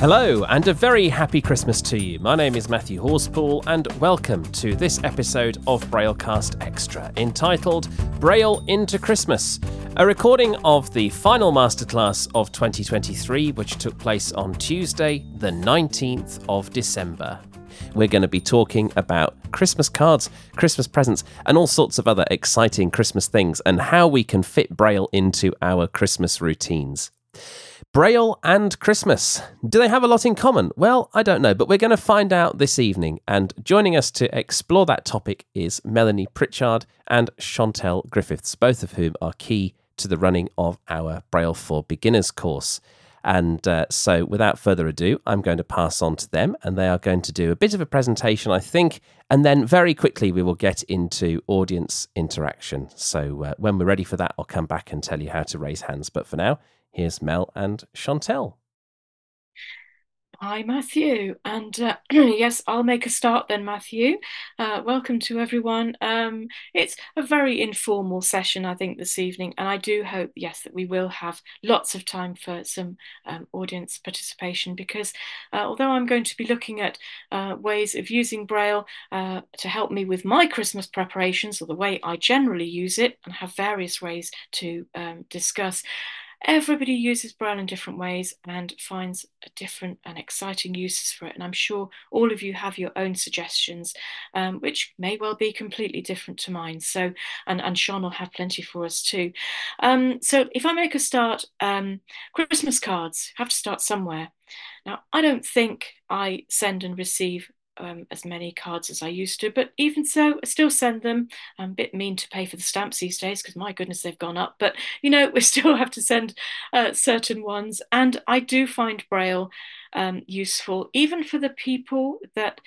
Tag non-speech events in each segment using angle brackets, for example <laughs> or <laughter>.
Hello, and a very happy Christmas to you. My name is Matthew Horspool, and welcome to this episode of Braillecast Extra, entitled Braille into Christmas, a recording of the final masterclass of 2023, which took place on Tuesday, the 19th of December. We're going to be talking about Christmas cards, Christmas presents, and all sorts of other exciting Christmas things, and how we can fit Braille into our Christmas routines. Braille and Christmas. Do they have a lot in common? Well, I don't know, but we're going to find out this evening. And joining us to explore that topic is Melanie Pritchard and Chantelle Griffiths, both of whom are key to the running of our Braille for Beginners course. And uh, so, without further ado, I'm going to pass on to them, and they are going to do a bit of a presentation, I think, and then very quickly we will get into audience interaction. So, uh, when we're ready for that, I'll come back and tell you how to raise hands. But for now, Here's Mel and Chantelle. Hi, Matthew. And uh, <clears throat> yes, I'll make a start then, Matthew. Uh, welcome to everyone. Um, it's a very informal session, I think, this evening. And I do hope, yes, that we will have lots of time for some um, audience participation because uh, although I'm going to be looking at uh, ways of using Braille uh, to help me with my Christmas preparations or the way I generally use it and have various ways to um, discuss, everybody uses Braille in different ways and finds different and exciting uses for it. And I'm sure all of you have your own suggestions, um, which may well be completely different to mine. So, and, and Sean will have plenty for us too. Um, so if I make a start, um, Christmas cards have to start somewhere. Now, I don't think I send and receive um, as many cards as I used to, but even so, I still send them. I'm a bit mean to pay for the stamps these days because my goodness, they've gone up. But you know, <laughs> we still have to send uh, certain ones, and I do find Braille um, useful, even for the people that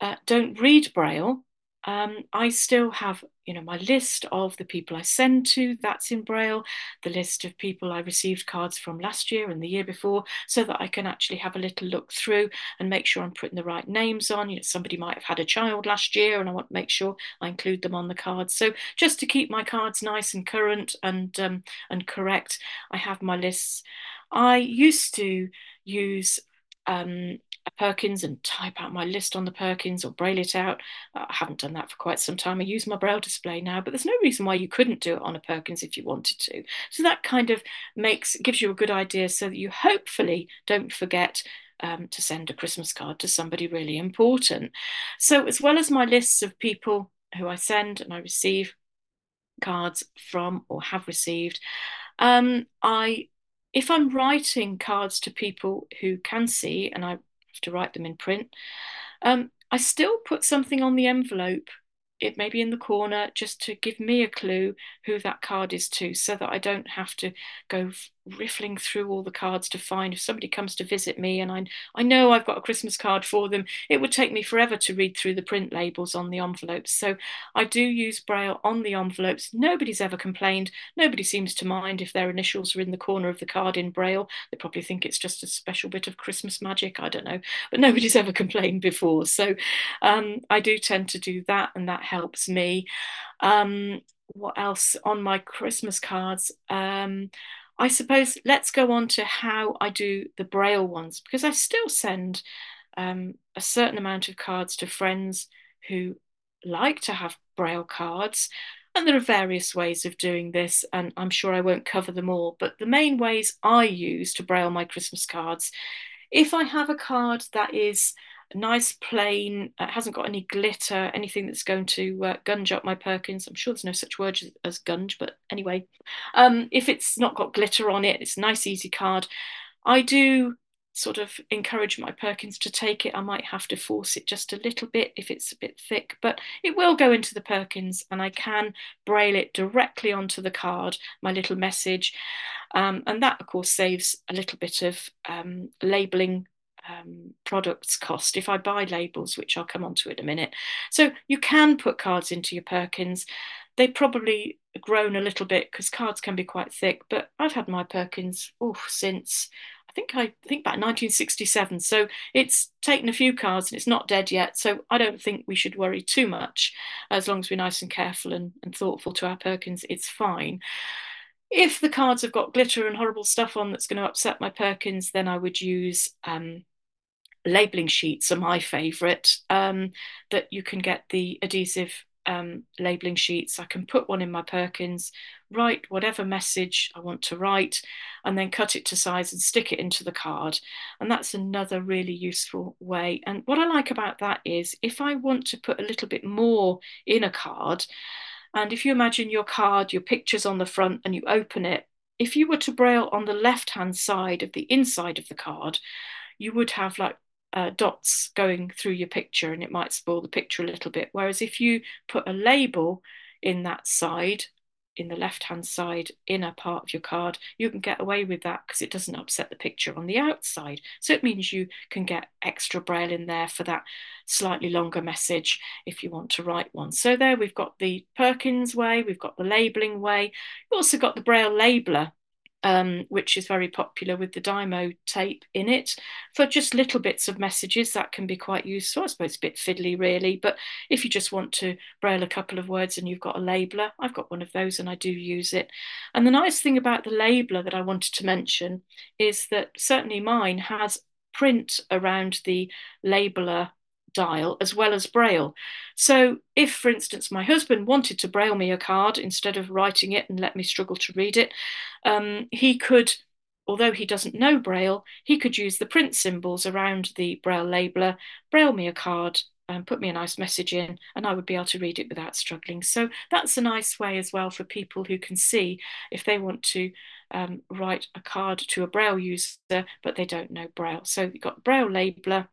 uh, don't read Braille um, I still have, you know, my list of the people I send to, that's in Braille, the list of people I received cards from last year and the year before, so that I can actually have a little look through and make sure I'm putting the right names on. You know, somebody might have had a child last year and I want to make sure I include them on the cards. So just to keep my cards nice and current and um, and correct, I have my lists. I used to use um, Perkins and type out my list on the Perkins or braille it out. Uh, I haven't done that for quite some time. I use my braille display now, but there's no reason why you couldn't do it on a Perkins if you wanted to. So that kind of makes gives you a good idea so that you hopefully don't forget um, to send a Christmas card to somebody really important. So as well as my lists of people who I send and I receive cards from or have received, um, I if I'm writing cards to people who can see and I to write them in print. Um, I still put something on the envelope it may be in the corner just to give me a clue who that card is to so that I don't have to go riffling through all the cards to find if somebody comes to visit me and I, I know I've got a Christmas card for them, it would take me forever to read through the print labels on the envelopes. So I do use Braille on the envelopes. Nobody's ever complained. Nobody seems to mind if their initials are in the corner of the card in Braille. They probably think it's just a special bit of Christmas magic. I don't know. But <laughs> nobody's ever complained before. So um, I do tend to do that and that helps me. Um, what else on my Christmas cards? Um, I suppose let's go on to how I do the Braille ones because I still send um, a certain amount of cards to friends who like to have Braille cards. And there are various ways of doing this, and I'm sure I won't cover them all. But the main ways I use to Braille my Christmas cards, if I have a card that is nice plain it hasn't got any glitter anything that's going to uh, gunge up my perkins. I'm sure there's no such word as, as gunge but anyway. Um, if it's not got glitter on it it's a nice easy card. I do sort of encourage my perkins to take it. I might have to force it just a little bit if it's a bit thick but it will go into the perkins and i can braille it directly onto the card my little message. Um, and that of course saves a little bit of um, labeling um, products cost if I buy labels, which I'll come on to in a minute. So you can put cards into your Perkins. They probably grown a little bit because cards can be quite thick, but I've had my Perkins oh, since I think I think about 1967. So it's taken a few cards and it's not dead yet. So I don't think we should worry too much. As long as we're nice and careful and, and thoughtful to our Perkins, it's fine. if the cards have got glitter and horrible stuff on that's going to upset my Perkins, then I would use um, labeling sheets are my favorite um, that you can get the adhesive um, labeling sheets. I can put one in my Perkins, write whatever message I want to write, and then cut it to size and stick it into the card. And that's another really useful way. And what I like about that is if I want to put a little bit more in a card, and if you imagine your card, your picture's on the front, and you open it, if you were to braille on the left hand side of the inside of the card, you would have like uh, dots going through your picture and it might spoil the picture a little bit. Whereas if you put a label in that side, in the left hand side inner part of your card, you can get away with that because it doesn't upset the picture on the outside. So it means you can get extra braille in there for that slightly longer message if you want to write one. So there we've got the Perkins way, we've got the labeling way, we've also got the braille labeler um, which is very popular with the Dymo tape in it for just little bits of messages that can be quite useful. I suppose a bit fiddly, really, but if you just want to braille a couple of words and you've got a labeler, I've got one of those and I do use it. And the nice thing about the labeler that I wanted to mention is that certainly mine has print around the labeler dial as well as braille. So if, for instance, my husband wanted to braille me a card instead of writing it and let me struggle to read it, um, he could, although he doesn't know braille, he could use the print symbols around the braille labeler, braille me a card and put me a nice message in, and I would be able to read it without struggling. So that's a nice way as well for people who can see if they want to um, write a card to a Braille user, but they don't know Braille. So you've got Braille labeler,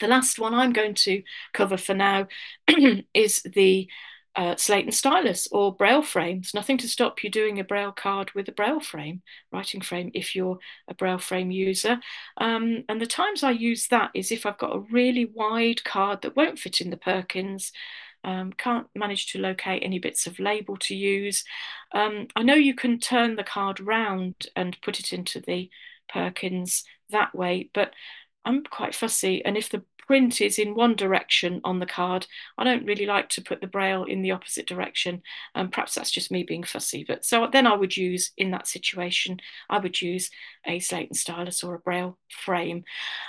the last one I'm going to cover for now <clears throat> is the uh, slate and stylus or braille frames. Nothing to stop you doing a braille card with a braille frame, writing frame, if you're a braille frame user. Um, and the times I use that is if I've got a really wide card that won't fit in the Perkins. Um, can't manage to locate any bits of label to use. Um, I know you can turn the card round and put it into the Perkins that way, but I'm quite fussy. And if the print is in one direction on the card, I don't really like to put the braille in the opposite direction. And um, perhaps that's just me being fussy. But so then I would use, in that situation, I would use a slate and stylus or a braille frame.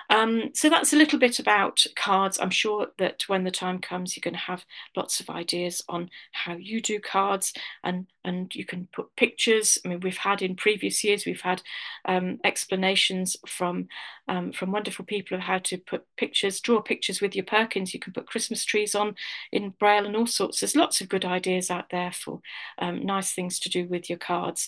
Um, so that's a little bit about cards. I'm sure that when the time comes, you're going to have lots of ideas on how you do cards and and you can put pictures. I mean, we've had in previous years, we've had um, explanations from um, from wonderful people of how to put pictures, draw pictures with your Perkins. You can put Christmas trees on in Braille and all sorts. There's lots of good ideas out there for um, nice things to do with your cards.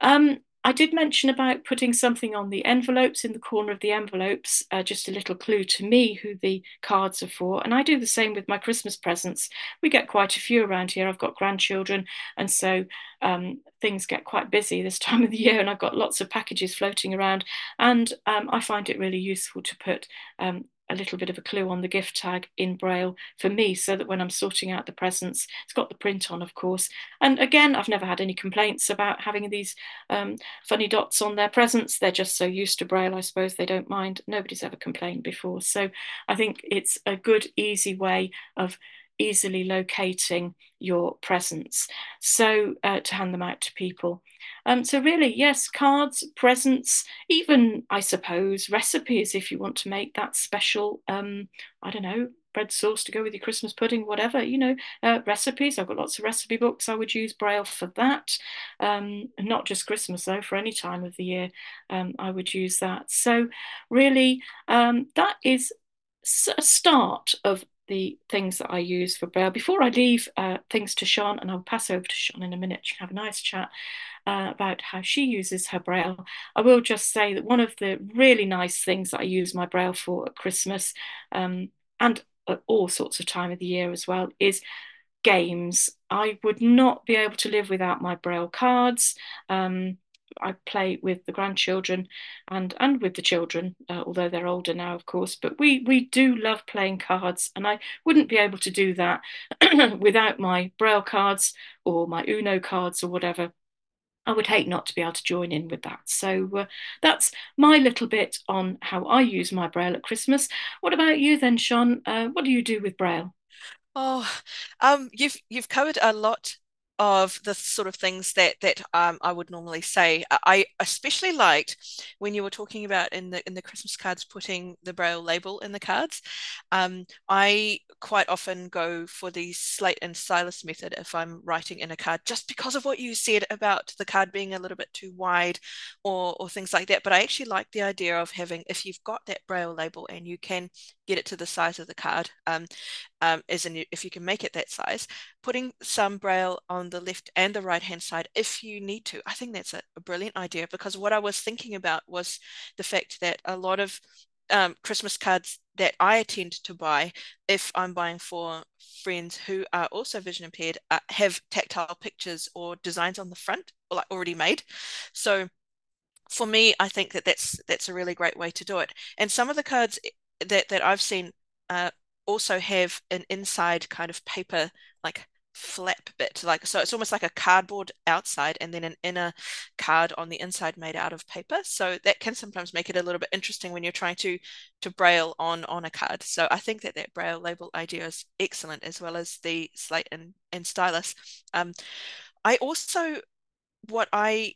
Um, I did mention about putting something on the envelopes in the corner of the envelopes, uh, just a little clue to me who the cards are for. And I do the same with my Christmas presents. We get quite a few around here. I've got grandchildren, and so um, things get quite busy this <laughs> time of the year, and I've got lots of packages floating around. And um, I find it really useful to put um, a little bit of a clue on the gift tag in Braille for me so that when I'm sorting out the presents, it's got the print on, of course. And again, I've never had any complaints about having these um, funny dots on their presents. They're just so used to Braille, I suppose they don't mind. Nobody's ever complained before. So I think it's a good, easy way of easily locating your presents. So uh, to hand them out to people. Um, so really, yes, cards, presents, even I suppose recipes if you want to make that special. Um, I don't know bread sauce to go with your Christmas pudding, whatever, you know, uh, recipes. I've got lots of recipe books. I would use Braille for that. Um, not just Christmas, though, for any time of the year, um, I would use that. So, really, um, that is a start of the things that I use for Braille. Before I leave uh, things to Sean, and I'll pass over to Sean in a minute, she can have a nice chat uh, about how she uses her Braille. I will just say that one of the really nice things that I use my Braille for at Christmas um, and at all sorts of time of the year as well is games. I would not be able to live without my Braille cards. Um, I play with the grandchildren and and with the children, uh, although they're older now, of course. But we we do love playing cards, and I wouldn't be able to do that <clears throat> without my Braille cards or my Uno cards or whatever. I would hate not to be able to join in with that. So uh, that's my little bit on how I use my Braille at Christmas. What about you then, Sean? Uh, what do you do with Braille? Oh, um, you've you've covered a lot of the sort of things that that um, I would normally say. I especially liked when you were talking about in the in the Christmas cards putting the braille label in the cards. Um, I quite often go for the slate and stylus method if I'm writing in a card, just because of what you said about the card being a little bit too wide or or things like that. But I actually like the idea of having if you've got that braille label and you can get it to the size of the card, um, um, as in if you can make it that size, putting some braille on the left and the right hand side if you need to. I think that's a, a brilliant idea because what I was thinking about was the fact that a lot of um, Christmas cards that I tend to buy, if I'm buying for friends who are also vision impaired, uh, have tactile pictures or designs on the front, or like already made. So for me, I think that that's that's a really great way to do it. And some of the cards that that I've seen uh, also have an inside kind of paper like flap bit like so it's almost like a cardboard outside and then an inner card on the inside made out of paper. So that can sometimes make it a little bit interesting when you're trying to to braille on on a card. So i think that that braille label idea is excellent as well as the slate and and stylus. Um i also what i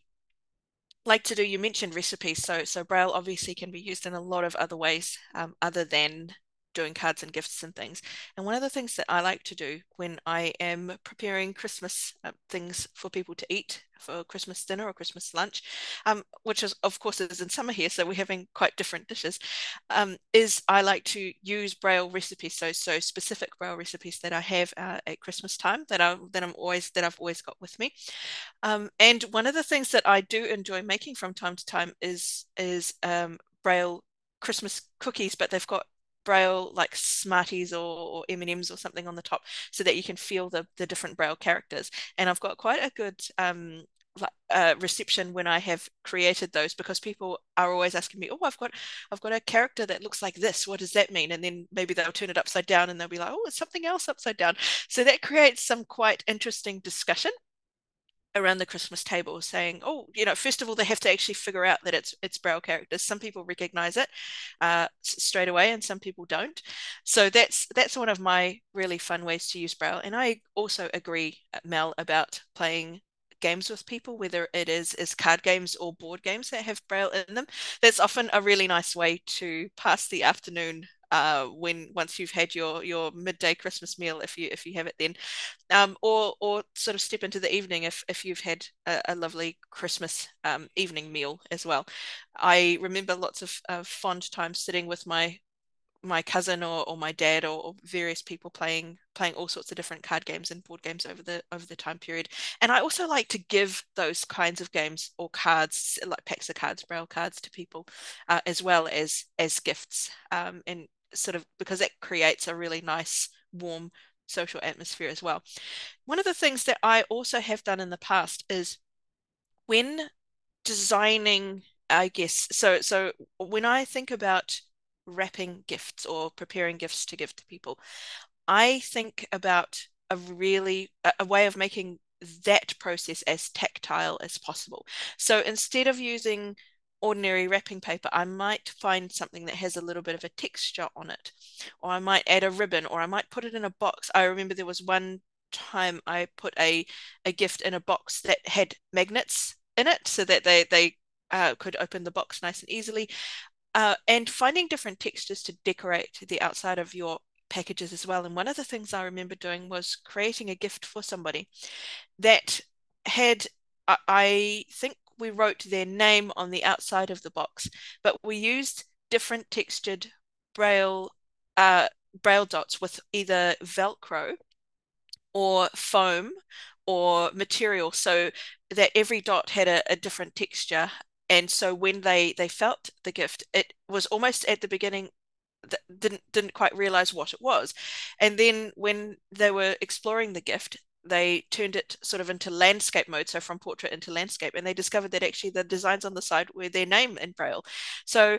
like to do, you mentioned recipes. So, so Braille obviously can be used in a lot of other ways um, other than doing cards and gifts and things. And one of the things that I like to do when I am preparing Christmas uh, things for people to eat for Christmas dinner or Christmas lunch, um, which is of course is in summer here, so we're having quite different dishes. Um, is I like to use Braille recipes, so so specific Braille recipes that I have uh, at Christmas time that I that I'm always that I've always got with me. Um, and one of the things that I do enjoy making from time to time is is um, Braille Christmas cookies, but they've got braille like smarties or, or m&ms or something on the top so that you can feel the, the different braille characters and i've got quite a good um, uh, reception when I have created those because people are always asking me, "Oh, I've got, I've got a character that looks like this. What does that mean?" And then maybe they'll turn it upside down and they'll be like, "Oh, it's something else upside down." So that creates some quite interesting discussion around the Christmas table saying, oh, you know, first of all, they have to actually figure out that it's it's Braille characters. Some people recognize it uh, straight away, and some people don't. So that's that's one of my really fun ways to use Braille. And I also agree, uh, Mel, about playing games with people, whether it is is card games or board games that have Braille in them. That's often a really nice way to pass the afternoon uh, when once you've had your your midday Christmas meal, if you if you have it then, um, or or sort of step into the evening if if you've had a, a lovely Christmas um, evening meal as well. I remember lots of fond times sitting with my my cousin or, or my dad or, or, various people playing playing all sorts of different card games and board games over the over the time period and i also like to give those kinds of games or cards like packs of cards braille cards to people uh, as well as as gifts um, and sort of because it creates a really nice, warm social atmosphere as well. One of the things that I also have done in the past is when designing, I guess, so so when I think about wrapping gifts or preparing gifts to give to people, I think about a really a, a way of making that process as tactile as possible. So instead of using ordinary wrapping paper, I might find something that has a little bit of a texture on it, or I might add a ribbon, or I might put it in a box. I remember there was one time I put a a gift in a box that had magnets in it, so that they they uh, could open the box nice and easily. Uh, and finding different textures to decorate the outside of your packages as well. And one of the things I remember doing was creating a gift for somebody that had I think we wrote their name on the outside of the box, but we used different textured braille uh, braille dots with either Velcro or foam or material, so that every dot had a, a different texture. And so when they they felt the gift, it was almost at the beginning didn't didn't quite realize what it was and then when they were exploring the gift they turned it sort of into landscape mode, so from portrait into landscape, and they discovered that actually the designs on the side were their name in Braille. So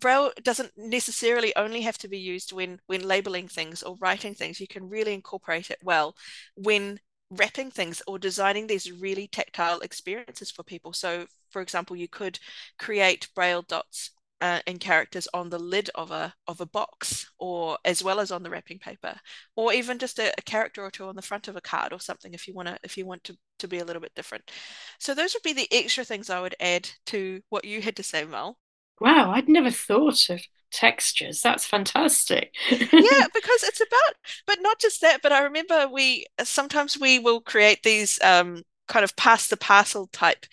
Braille doesn't necessarily only have to be used when when labeling things or writing things. You can really incorporate it well when wrapping things or designing these really tactile experiences for people. So, for example, you could create Braille dots uh, and characters on the lid of a of a box, or as well as on the wrapping paper, or even just a, a character or two on the front of a card or something if you want to if you want to to be a little bit different. So those would be the extra things I would add to what you had to say, Mel. Wow, I'd never thought of textures. That's fantastic. yeah, <laughs> because it's about, but not just that, but I remember we sometimes we will create these um, kind of pass the parcel type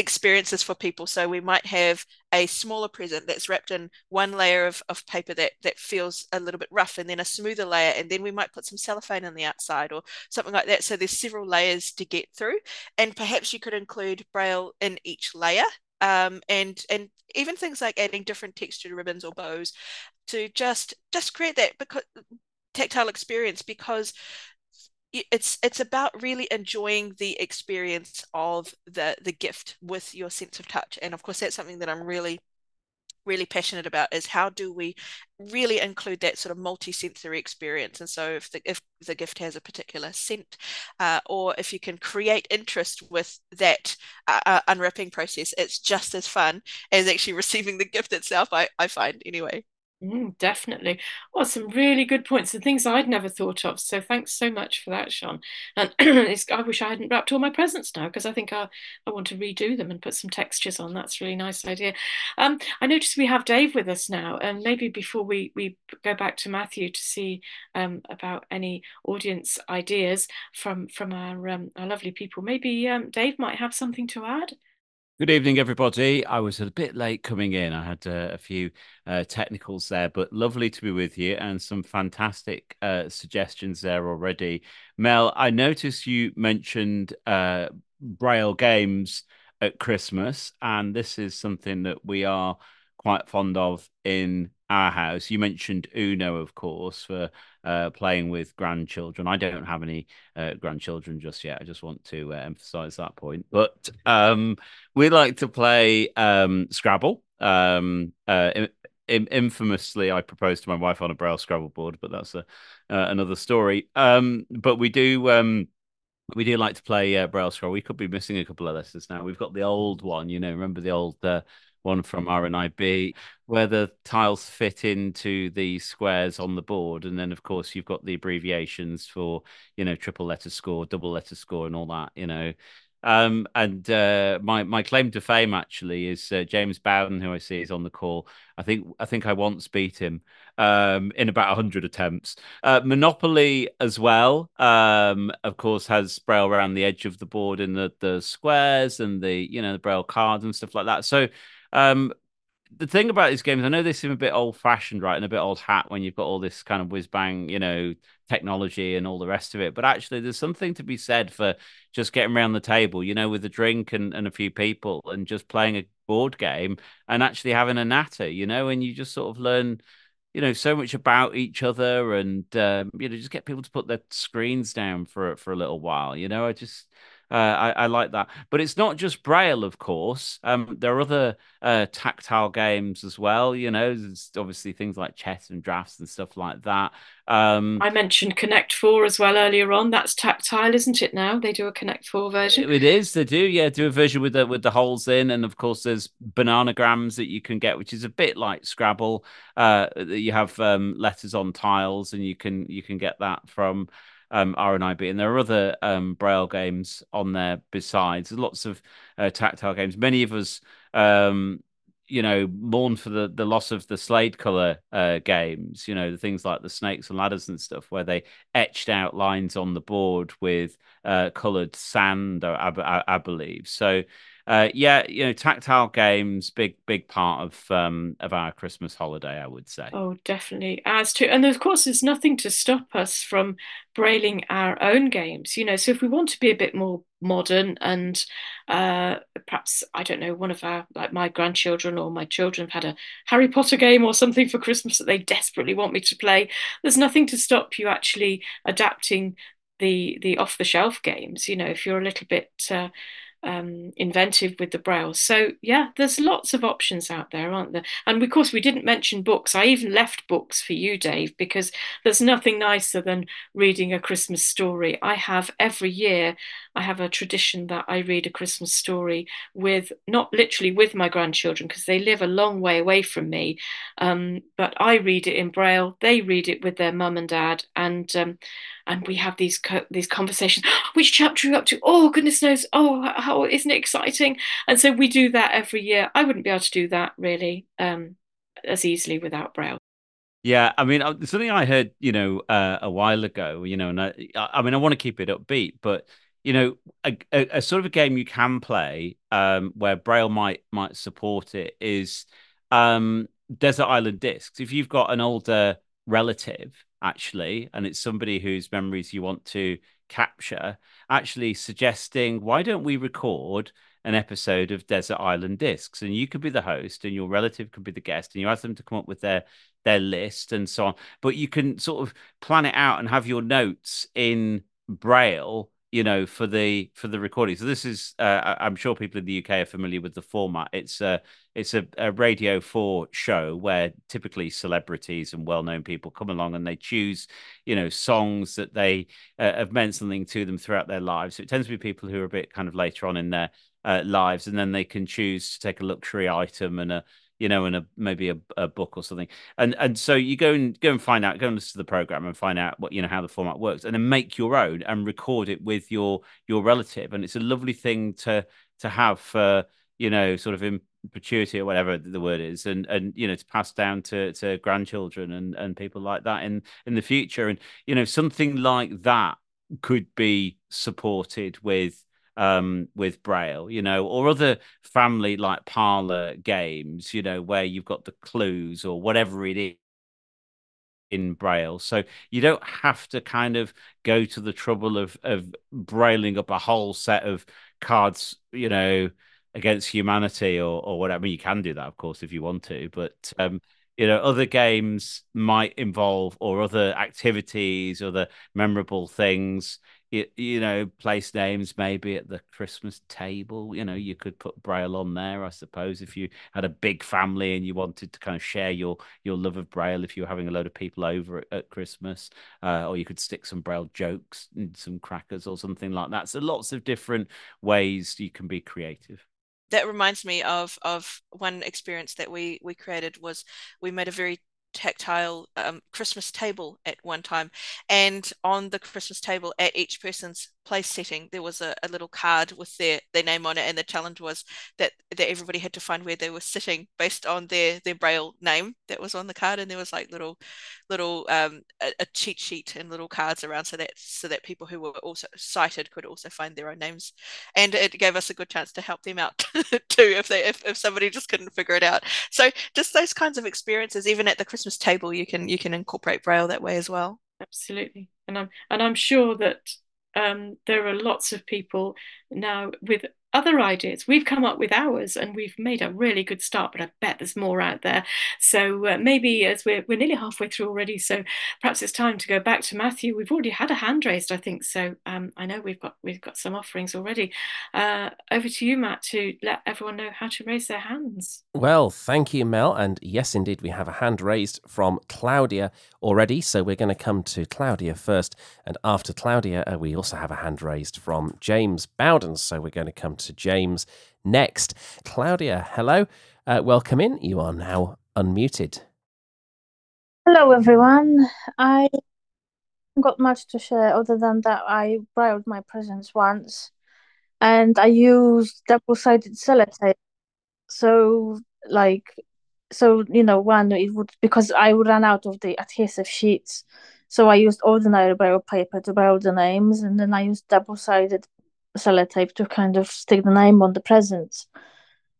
experiences for people. So we might have a smaller present that's wrapped in one layer of, of paper that that feels a little bit rough and then a smoother layer and then we might put some cellophane on the outside or something like that. So there's several layers to get through. And perhaps you could include braille in each layer um, and and even things like adding different textured ribbons or bows to just just create that because tactile experience because it's it's about really enjoying the experience of the the gift with your sense of touch and of course that's something that i'm really really passionate about is how do we really include that sort of multi-sensory experience? And so if the if the gift has a particular scent uh, or if you can create interest with that uh, uh unwrapping process it's just as fun as actually <laughs> receiving the gift itself i, I find anyway Mm, definitely. Well, some really good points and things I'd never thought of. So thanks so much for that, Sean. And <clears throat> I wish I hadn't wrapped all my presents now because I think I, I want to redo them and put some textures on. That's a really nice idea. Um, I noticed we have Dave with us now, and maybe before we, we go back to Matthew to see um, about any audience ideas from from our um, our lovely people, maybe um, Dave might have something to add. Good evening, everybody. I was a bit late coming in. I had uh, a few uh, technicals there, but lovely to be with you and some fantastic uh, suggestions there already. Mel, I noticed you mentioned uh, Braille games at Christmas, and this is something that we are quite fond of in our house. You mentioned Uno, of course, for uh, playing with grandchildren. I don't have any uh, grandchildren just yet. I just want to uh, emphasize that point. But um, we like to play um, Scrabble. Um, uh, in, infamously, I proposed to my wife on a Braille Scrabble board, but that's a, uh, another story. Um, but we do. Um, we do like to play uh, Braille Scrabble. We could be missing a couple of letters now. We've got the old one, you know. Remember the old one from RNIB, where the tiles fit into the squares on the board. And then, of course, you've got the abbreviations for, you know, triple letter score, double letter score, and all that, you know. Um, and uh, my my claim to fame actually is uh, James Bowden, who I see is on the call. I think I think I once beat him um, in about hundred attempts. Uh, Monopoly as well, um, of course, has braille around the edge of the board in the the squares and the you know the braille cards and stuff like that. So um, the thing about these games, I know they seem a bit old fashioned, right, and a bit old hat when you've got all this kind of whiz bang, you know, technology and all the rest of it. But actually, there's something to be said for just getting around the table, you know, with a drink and, and a few people and just playing a board game and actually having a natter, you know, and you just sort of learn, you know, so much about each other and, um, you know, just get people to put their screens down for, for a little while, you know, I just, uh, I, I, like that. But it's not just Braille, of course. Um, there are other uh, tactile games as well. You know, there's obviously things like chess and drafts and stuff like that. Um, I mentioned Connect Four as well earlier on. That's tactile, isn't it? Now they do a Connect Four version. It is. They do. Yeah, do a version with the with the holes in, and of course there's bananagrams that you can get, which is a bit like Scrabble. Uh, you have um, letters on tiles, and you can you can get that from um, RNIB, and there are other um, Braille games on there besides. There's lots of uh, tactile games. Many of us, um, you know, mourn for the, the loss of the Slade color uh, games. You know, the things like the snakes and ladders and stuff, where they etched out lines on the board with uh, colored sand, I, I, I believe. So uh, yeah, you know, tactile games, big big part of um, of our Christmas holiday, I would say. Oh, definitely. As to, and of course, there's nothing to stop us from brailing our own games. You know, so if we want to be a bit more modern and uh, perhaps I don't know, one of our like my grandchildren or my children have had a Harry Potter game or something for Christmas that they desperately want me to play. There's nothing to stop you actually adapting the the off the shelf games. You know, if you're a little bit uh, um, inventive with the braille. So yeah, there's lots of options out there, aren't there? And of course, we didn't mention books. I even left books for you, Dave, because there's nothing nicer than reading a Christmas story. I have every year. I have a tradition that I read a Christmas story with, not literally with my grandchildren, because they live a long way away from me. Um, but I read it in braille. They read it with their mum and dad, and um, and we have these co- these conversations. <gasps> Which chapter are you up to? Oh goodness knows! Oh, how isn't it exciting? And so we do that every year. I wouldn't be able to do that really um, as easily without Braille. Yeah, I mean, uh, something I heard, you know, uh, a while ago, you know, and I, I mean, I want to keep it upbeat, but you know, a, a, a sort of a game you can play um, where Braille might might support it is um, Desert Island Discs. If you've got an older relative actually, and it's somebody whose memories you want to capture, actually suggesting, why don't we record an episode of Desert Island Discs? And you could be the host, and your relative could be the guest, and you ask them to come up with their their list and so on. But you can sort of plan it out and have your notes in Braille you know for the for the recording. So this is uh, i'm sure people in the uk are familiar with the format. It's a it's a, a radio 4 show where typically celebrities and well-known people come along and they choose you know songs that they uh, have meant something to them throughout their lives. So it tends to be people who are a bit kind of later on in their uh, lives and then they can choose to take a luxury item and a you know, and a maybe a, a book or something. And and so you go and go and find out, go and listen to the program and find out what you know how the format works, and then make your own and record it with your your relative. And it's a lovely thing to to have for you know sort of in or whatever the word is and and you know to pass down to to grandchildren and and people like that in in the future and you know something like that could be supported with um, with Braille, you know, or other family like parlor games, you know, where you've got the clues or whatever it is in Braille. So you don't have to kind of go to the trouble of of brailing up a whole set of cards, you know, against humanity or or whatever. I mean, you can do that, of course, if you want to, but um, you know, other games might involve or other activities, other memorable things you, you know, place names maybe at the Christmas table. You know, you could put Braille on there, I suppose, if you had a big family and you wanted to kind of share your your love of Braille. If you were having a load of people over at, at Christmas, uh, or you could stick some Braille jokes and some crackers or something like that. So lots of different ways you can be creative that reminds me of of one experience that we we created was we made a very tactile um, Christmas table at one time. And on the Christmas table at each person's place setting, there was a, a, little card with their, their name on it. And the challenge was that, that everybody had to find where they were sitting based on their, their braille name that was on the card. And there was like little, little, um, a, a cheat sheet and little cards around so that, so that people who were also sighted could also find their own names. And it gave us a good chance to help them out <laughs> too, if they, if, if somebody just couldn't figure it out. So just those kinds of experiences, even at the Christmas table, you can, you can incorporate braille that way as well. Absolutely. And I'm, and I'm sure that um, there are lots of people now with other ideas. We've come up with ours and we've made a really good start, but I bet there's more out there. So uh, maybe as we're, we're nearly halfway through already, so perhaps it's time to go back to Matthew. We've already had a hand raised, I think. So um, I know we've got we've got some offerings already. Uh, over to you, Matt, to let everyone know how to raise their hands. Well, thank you, Mel. And yes, indeed, we have a hand raised from Claudia already. So we're going to come to Claudia first. And after Claudia, uh, we also have a hand raised from James Bowden. So we're going to come to James next. Claudia, hello. Uh, welcome in. You are now unmuted. Hello, everyone. I got much to share other than that I brailled my presents once and I used double-sided sellotape. So like so you know one it would because I ran out of the adhesive sheets. So I used ordinary paper to braille the names and then I used double-sided sellotape to kind of stick the name on the presents.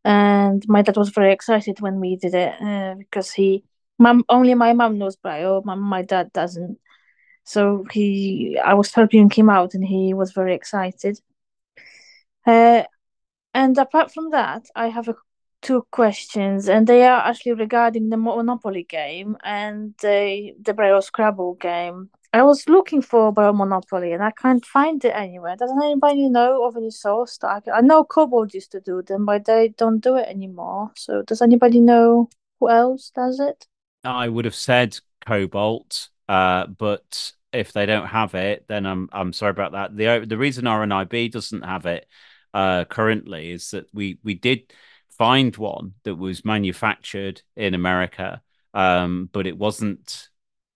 And my dad was very excited when we did it uh, because he, mom, only my mom knows Braille, my, my dad doesn't. So he, I was helping him out, and he was very excited. Uh, and apart from that, I have a, two questions, and they are actually regarding the Monopoly game and the the Braille Scrabble game. I was looking for Braille Monopoly and I can't find it anywhere. Doesn't anybody know of any source that I, can... I know Cobolt used to do them, but they don't do it anymore. So does anybody know who else does it? I would have said Cobolt, uh, but if they don't have it, then I'm I'm sorry about that. The the reason RNIB doesn't have it uh, currently is that we we did find one that was manufactured in America, um, but it wasn't.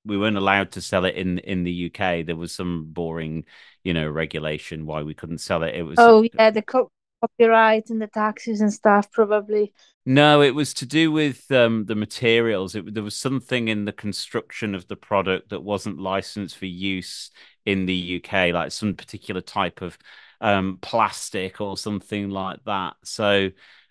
We weren't allowed to sell it in in the UK. There was some boring, you know, regulation why we couldn't sell it. It was oh yeah, the co- copyright and the taxes and stuff probably. No, it was to do with um, the materials. It, there was something in the construction of the product that wasn't licensed for use in the UK, like some particular type of um, plastic or something like that. So,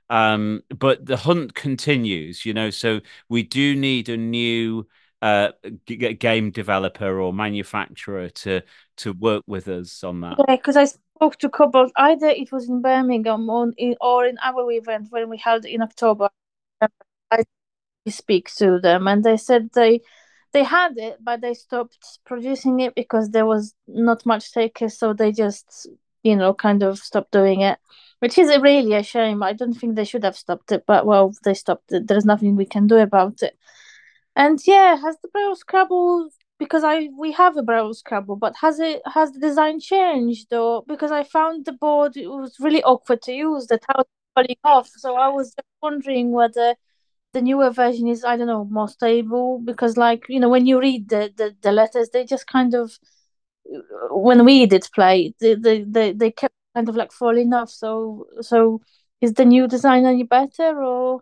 um, but the hunt continues, you know. So we do need a new uh, g- game developer or manufacturer to to work with us on that. Yeah, because I spoke to couples. Either it was in Birmingham or in, or in our event when we held in October. I speak to them, and they said they they had it, but they stopped producing it because there was not much takers, so they just you know kind of stopped doing it, which is really a shame. I don't think they should have stopped it, but well, they stopped it. There's nothing we can do about it. And yeah, has the Braille Scrabble because I we have a Braille Scrabble, but has it has the design changed though? Because I found the board it was really awkward to use, the tile falling off. So I was just wondering whether the newer version is I don't know more stable because like you know when you read the the, the letters they just kind of when we did play they, they they they kept kind of like falling off. So so is the new design any better or?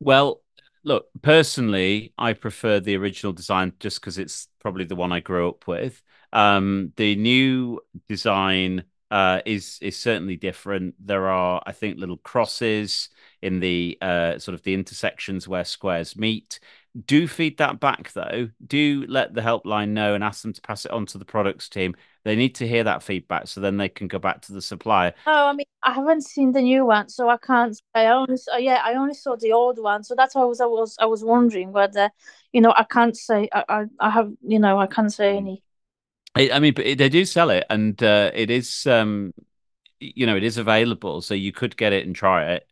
Well, look, personally, I prefer the original design just because it's probably the one I grew up with. Um, the new design uh, is is certainly different. There are, I think, little crosses in the uh, sort of the intersections where squares meet. Do feed that back though. Do let the helpline know and ask them to pass it on to the products team. They need to hear that feedback so then they can go back to the supplier. Oh, I mean, I haven't seen the new one, so I can't. I only, yeah, I only saw the old one, so that's why I was, I was, I was wondering whether, you know, I can't say, I, I, I have, you know, I can't say any. I mean, but they do sell it, and uh, it is, um, you know, it is available, so you could get it and try it.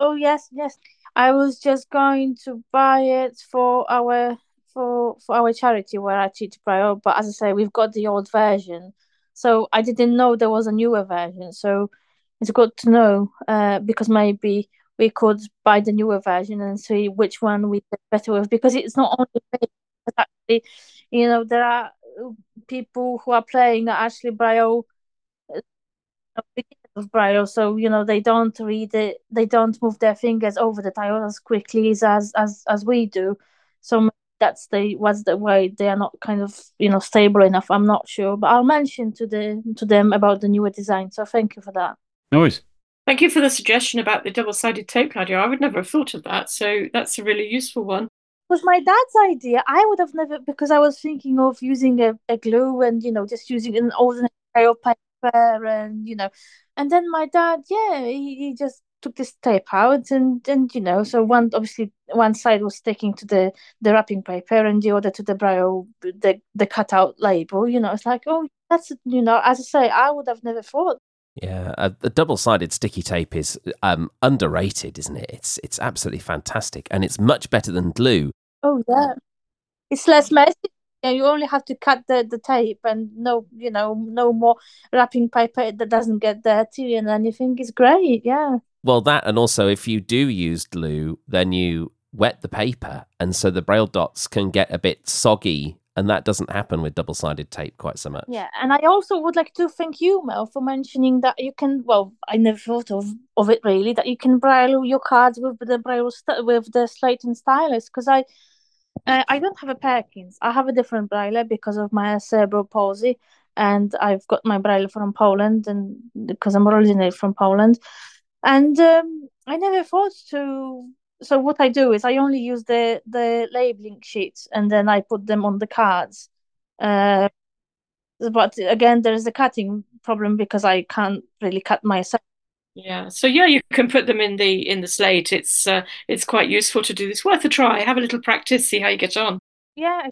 Oh yes, yes. I was just going to buy it for our for for our charity where I teach Braille, but as I say, we've got the old version, so I didn't know there was a newer version. So it's good to know uh, because maybe we could buy the newer version and see which one we get better with because it's not only but actually, you know, there are people who are playing actually Braille of braille. So you know they don't read it they don't move their fingers over the tile as quickly as as as we do. So that's the was the way they are not kind of you know stable enough. I'm not sure but i'll mention to the to them about the newer design so thank you for that. No worries. Thank you for the suggestion about the double-sided tape nadia. I would never have thought of that so that's a really useful one. It was my dad's idea. I would have never because i was thinking of using a, a glue and you know just using an ordinary paper and you know. And then my dad, yeah, he, he just took this tape out and and you know so one obviously one side was sticking to the the wrapping paper and the other to the braille the the cutout label you know it's like oh that's you know as i say i would have never thought. Yeah uh, the double-sided sticky tape is um underrated isn't it? It's it's absolutely fantastic and it's much better than glue. Oh yeah. It's less messy yeah, you only have to cut the, the tape and no, you know, no more wrapping paper that doesn't get dirty and anything is great. Yeah. Well, that and also if you do use glue, then you wet the paper, and so the braille dots can get a bit soggy, and that doesn't happen with double sided tape quite so much. Yeah, and I also would like to thank you, Mel, for mentioning that you can. Well, I never thought of of it really that you can braille your cards with the braille st- with the slate and stylus because I uh, I don't have a Perkins. I have a different braille because of my cerebral palsy, and I've got my braille from Poland, and because I'm originally from Poland, and um, I never thought to. So what I do is I only use the the labeling sheets, and then I put them on the cards. Uh, but again, there is a cutting problem because I can't really cut myself. Yeah. So yeah, you can put them in the in the slate. It's uh, it's quite useful to do this. Worth a try. Have a little practice. See how you get on. Yeah.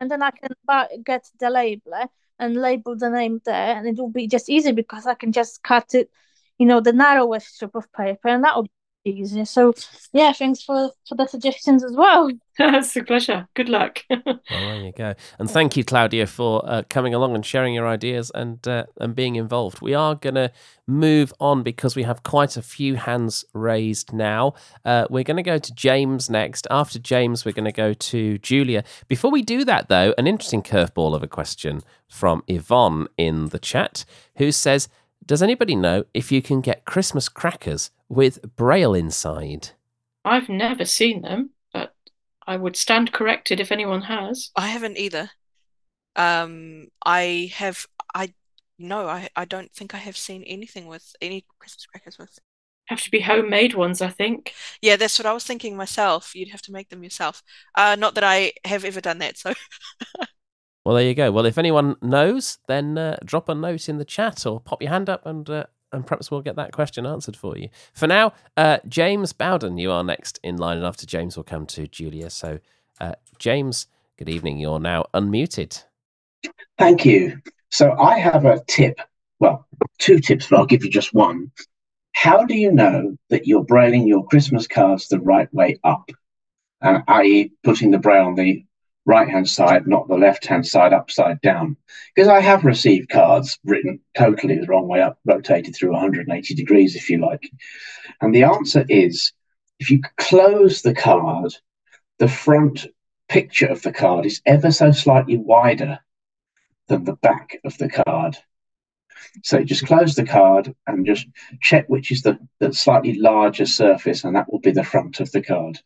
and then I can get the label and label the name there, and it will be just easy because I can just cut it, you know, the narrowest strip of paper, and that will easier. So yeah, thanks for for the suggestions as well. <laughs> <laughs> it's a pleasure. Good luck. <laughs> well, there you go. And thank you, Claudia, for uh, coming along and sharing your ideas and uh, and being involved. We are going to move on because we have quite a few hands raised now. Uh, we're going to go to James next. After James, we're going to go to Julia. Before we do that, though, an interesting curveball of a question from Yvonne in the chat, who says. Does anybody know if you can get Christmas crackers with Braille inside? I've never seen them, but I would stand corrected if anyone has. I haven't either. Um, I have. I no. I. I don't think I have seen anything with any Christmas crackers with. Have to be homemade ones, I think. Yeah, that's what I was thinking myself. You'd have to make them yourself. Uh, not that I have ever done that. So. <laughs> Well, there you go. Well, if anyone knows, then uh, drop a note in the chat or pop your hand up and uh, and perhaps we'll get that question answered for you. For now, uh, James Bowden, you are next in line, and after James, we'll come to Julia. So, uh, James, good evening. You're now unmuted. Thank you. So, I have a tip. Well, two tips, but I'll give you just one. How do you know that you're brailing your Christmas cards the right way up? Uh, i.e., putting the braille on the right hand side, not the left hand side upside down. Because I have received cards written totally the wrong way up, rotated through 180 degrees, if you like. And the answer is if you close the card, the front picture of the card is ever so slightly wider than the back of the card. So just close the card and just check which is the, the slightly larger surface, and that will be the front of the card.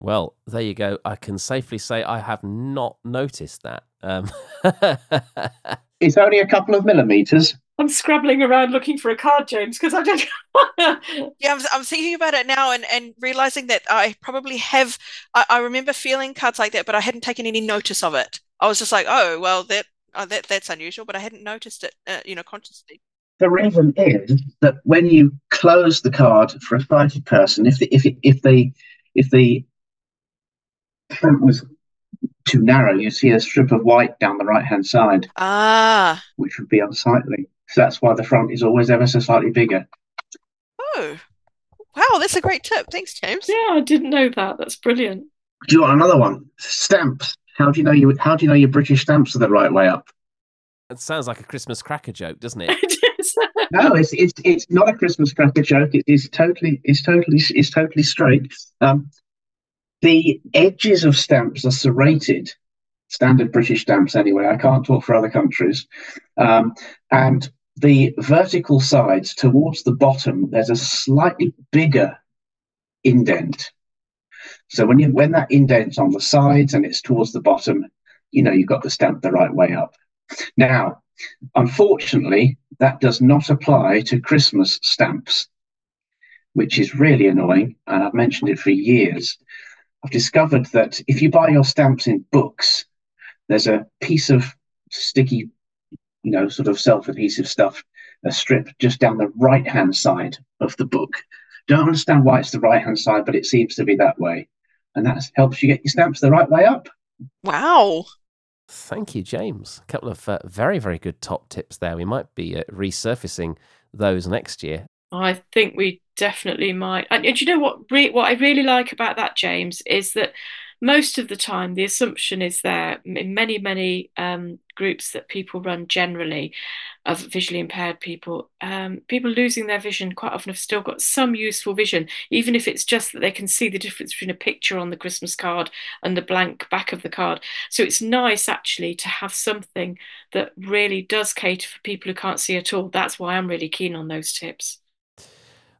Well, there you go. I can safely say I have not noticed that. Um... <laughs> it's only a couple of millimeters. I'm scrabbling around looking for a card, James, because I don't. yeah, I'm, I'm, thinking about it now and, and realizing that I probably have. I, I, remember feeling cards like that, but I hadn't taken any notice of it. I was just like, oh, well, that oh, that that's unusual, but I hadn't noticed it, uh, you know, consciously. The reason is that when you close the card for a sighted person, if the, if if the if the front was too narrow, you see a strip of white down the right hand side. Ah. Which would be unsightly. So that's why the front is always ever so slightly bigger. Oh. Wow, that's a great tip. Thanks, James. Yeah, I didn't know that. That's brilliant. Do you want another one? Stamps. How do you know you how do you know your British stamps are the right way up? It sounds like a Christmas cracker joke, doesn't it? <laughs> <laughs> no, it's it's it's not a Christmas cracker joke. It is totally it's totally it's totally straight. Um, the edges of stamps are serrated, standard British stamps anyway. I can't talk for other countries. Um, and the vertical sides towards the bottom, there's a slightly bigger indent. So when you when that indent's on the sides and it's towards the bottom, you know you've got the stamp the right way up. Now, unfortunately, that does not apply to Christmas stamps, which is really annoying. And I've mentioned it for years. I've discovered that if you buy your stamps in books, there's a piece of sticky, you know, sort of self adhesive stuff, a strip just down the right hand side of the book. Don't understand why it's the right hand side, but it seems to be that way. And that helps you get your stamps the right way up. Wow. Thank you, James. A couple of uh, very, very good top tips there. We might be uh, resurfacing those next year. I think we definitely might. And, and you know what? Re- what I really like about that, James, is that most of the time the assumption is there in many many um, groups that people run generally of visually impaired people um, people losing their vision quite often have still got some useful vision even if it's just that they can see the difference between a picture on the christmas card and the blank back of the card so it's nice actually to have something that really does cater for people who can't see at all that's why i'm really keen on those tips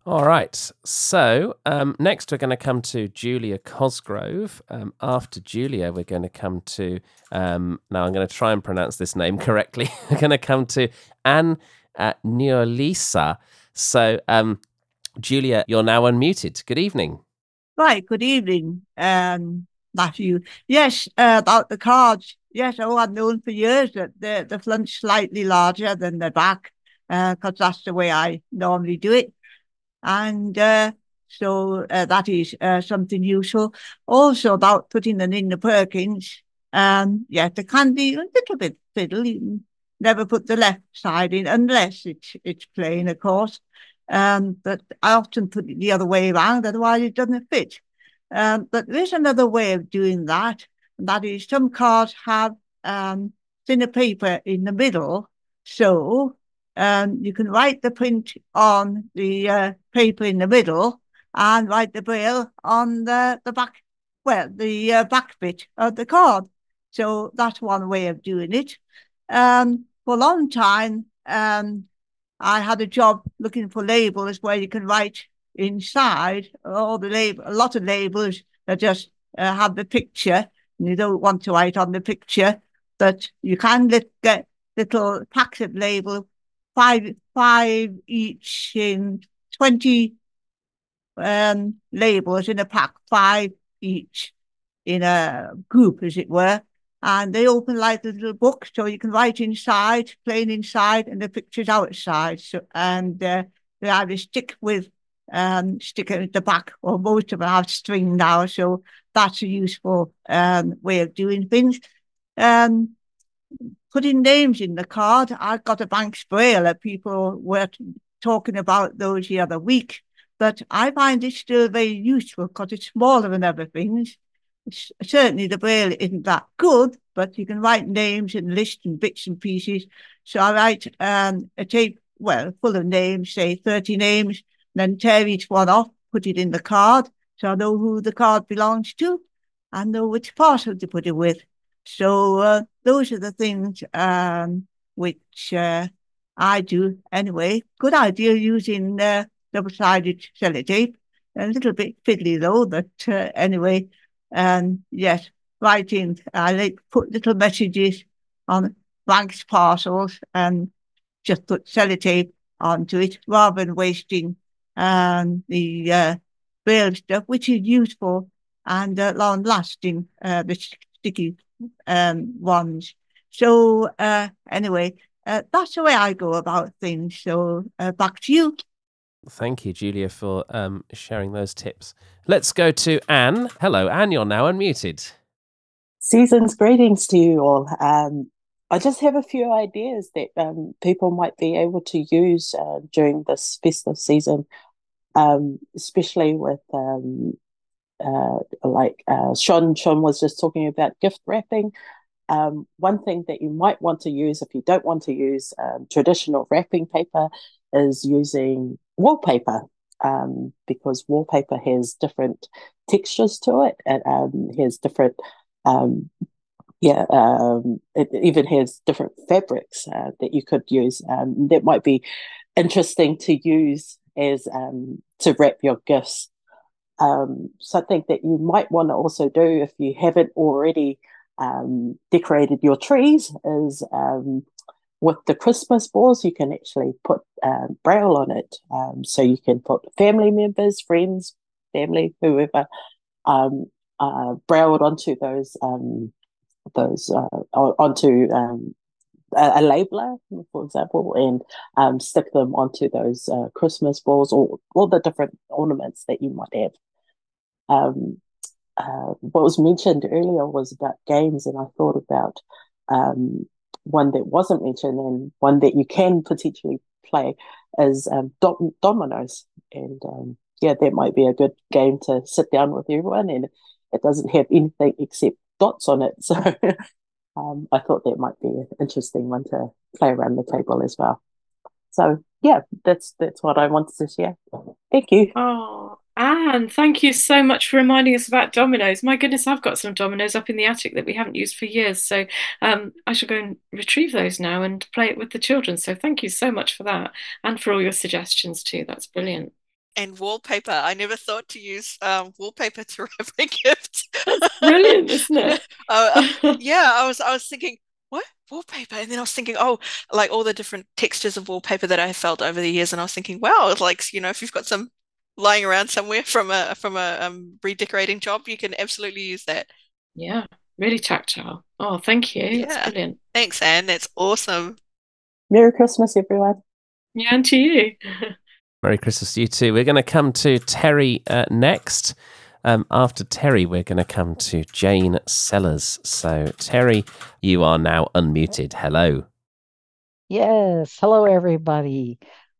all right. So um, next, we're going to come to Julia Cosgrove. Um, after Julia, we're going to come to. Um, now, I'm going to try and pronounce this name <laughs> correctly. we're going to come to Anne uh, Neolisa. So, um, Julia, you're now unmuted. Good evening. Right. Good evening, um, Matthew. Yes, uh, about the cards. Yes, oh, I've known for years that the the front's slightly larger than the back because uh, that's the way I normally do it and uh, so uh, that is uh, something useful. Also about putting them in the Perkins, Um, yeah, the candy a little bit fiddly. Never put the left side in unless it's it's plain, of course. Um, but I often put it the other way around, otherwise it doesn't fit. Um, but there's another way of doing that, and that is some cards have um, thinner paper in the middle, so um, you can write the print on the uh, paper in the middle and write the braille on the, the back, well, the uh, back bit of the card. So that's one way of doing it. Um, for a long time, um, I had a job looking for labels where you can write inside all the label, a lot of labels that just uh, have the picture, and you don't want to write on the picture, but you can get little packs of label, five five each in twenty um, labels in a pack, five each in a group, as it were. And they open like a little book, so you can write inside, plain inside, and the pictures outside. So, and uh, they either stick with um, stick at the back, or most of them have string now, so that's a useful um, way of doing things. Um, putting names in the card. I got a Banks Braille that people were talking about those the other week, but I find it still very useful because it's smaller than other things. Certainly, the Braille isn't that good, but you can write names and lists and bits and pieces. So I write um, a tape, well, full of names, say 30 names, then tear each one off, put it in the card, so I know who the card belongs to, and know which parcel to put it with. So uh, those are the things um, which uh, I do anyway. Good idea using uh, double-sided sellotape. A little bit fiddly though, but uh, anyway, um, yes, writing. I like put little messages on blank parcels and just put sellotape onto it rather than wasting um, the uh, braille stuff, which is useful and uh, long lasting, uh, the sticky um, ones. So uh, anyway, uh, that's the way I go about things. So uh, back to you. Thank you, Julia, for um, sharing those tips. Let's go to Anne. Hello, Anne. You're now unmuted. Season's greetings to you all. Um, I just have a few ideas that um, people might be able to use uh, during this festive season, um, especially with um, uh, like uh, Sean. Sean was just talking about gift wrapping. Um, one thing that you might want to use if you don't want to use um, traditional wrapping paper is using wallpaper um, because wallpaper has different textures to it and um, has different um, yeah um, it even has different fabrics uh, that you could use that might be interesting to use as um, to wrap your gifts um, something that you might want to also do if you haven't already um, decorated your trees is um, with the Christmas balls, you can actually put uh, braille on it. Um, so you can put family members, friends, family, whoever, um, uh, onto those um, those uh, onto um, a, a, labeler, for example, and um, stick them onto those uh, Christmas balls or all the different ornaments that you might have. Um, uh, what was mentioned earlier was about games, and I thought about um, one that wasn't mentioned and one that you can potentially play is um, dom- dominoes. And um, yeah, that might be a good game to sit down with everyone, and it doesn't have anything except dots on it. <laughs> So um, I thought that might be an interesting one to play around the table as well. So yeah, that's that's what I wanted to share. Thank you. Oh, Anne, thank you so much for reminding us about dominoes. My goodness, I've got some dominoes up in the attic that we haven't used for years. So um, I shall go and retrieve those now and play it with the children. So thank you so much for that and for all your suggestions too. That's brilliant. And wallpaper. I never thought to use um, wallpaper to <laughs> wrap a gift. That's brilliant, isn't it? uh, <laughs> <laughs> yeah, I was I was thinking, what wallpaper and then i was thinking oh like all the different textures of wallpaper that i felt over the years and i was thinking wow like you know if you've got some lying around somewhere <laughs> from a from a um, redecorating job, you can absolutely use that. Yeah, really tactile. Oh, thank you. Yeah. That's brilliant. Thanks, Anne. That's awesome. Merry Christmas, everyone. Yeah, and to you. <laughs> Merry Christmas to you too. We're going to come to Terry uh, next. Um, after Terry, we're going to come to Jane Sellers. So, Terry, you are now unmuted. Hello. Yes. Hello, everybody.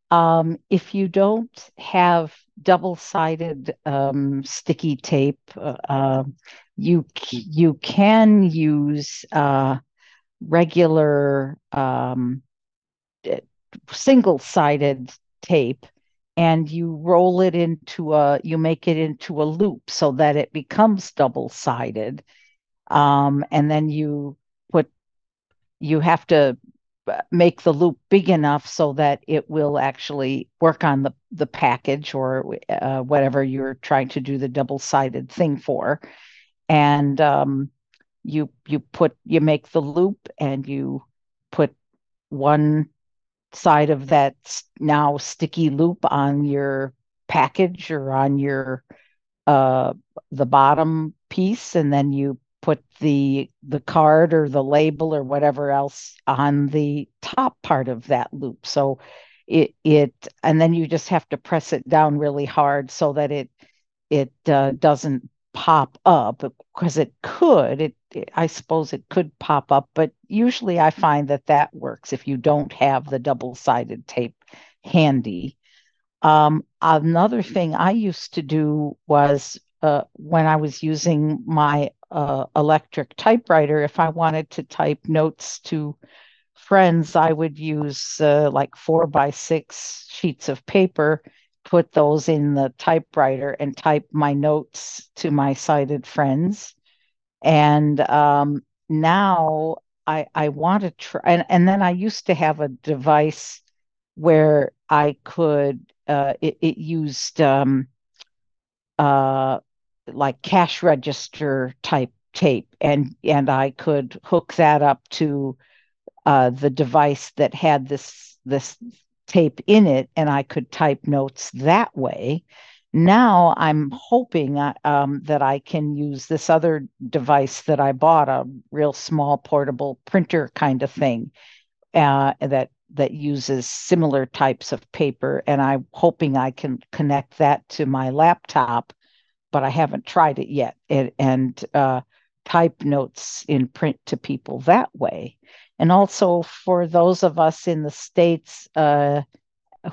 Um, if you don't have double-sided um, sticky tape, uh, um, you you can use uh, regular um, single-sided tape and you roll it into a you make it into a loop so that it becomes double sided um, and then you put you have to uh, make the loop big enough so that it will actually work on the the package or uh, whatever you're trying to do the double sided thing for. And um, you you put you make the loop and you put one side of that now sticky loop on your package or on your uh the bottom piece and then you put the the card or the label or whatever else on the top part of that loop. So it it and then you just have to press it down really hard so that it it uh, doesn't pop up. Because it could it, it, i suppose it could pop up but usually i find that that works if you don't have the double sided tape handy. Um, another thing i used to do was uh, when i was using my uh, electric typewriter if i wanted to type notes to friends i would use uh, like four by six sheets of paper put those in the typewriter and type my notes to my sighted friends. And um, now I I want to try, and, and then I used to have a device where I could uh, it, it used um, uh, like cash register type tape, and and I could hook that up to uh, the device that had this this tape in it and I could type notes that way. Now I'm hoping uh, um, that I can use this other device that I bought, a real small portable printer kind of thing uh, that that uses similar types of paper, and I'm hoping I can connect that to my laptop, but I haven't tried it yet, and, and uh, type notes in print to people that way. And also for those of us in the States uh,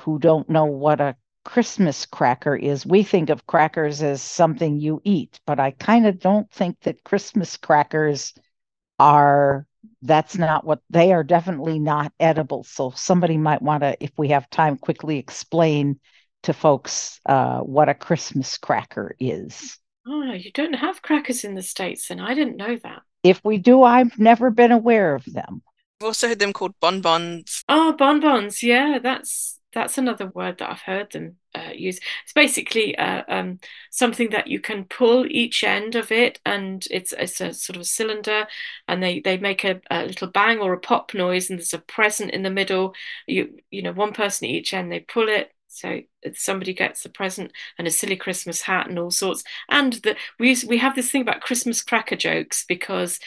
who don't know what a Christmas cracker is, we think of crackers as something you eat, but I kind of don't think that Christmas crackers are that's not what they are definitely not edible so somebody might want to if we have time quickly explain to folks uh, what a christmas cracker is oh you don't have crackers in the states and i didn't know that if we do i've never been aware of them I've also heard them called bonbons. Oh, bonbons. Yeah, that's that's another word that I've heard them uh, use. It's basically uh, um, something that you can pull each end of it, and it's it's a sort of a cylinder, and they they make a, a, little bang or a pop noise, and there's a present in the middle. You you know, one person at each end. They pull it, so somebody gets a present and a silly Christmas hat and all sorts. And we we have this thing about Christmas cracker jokes because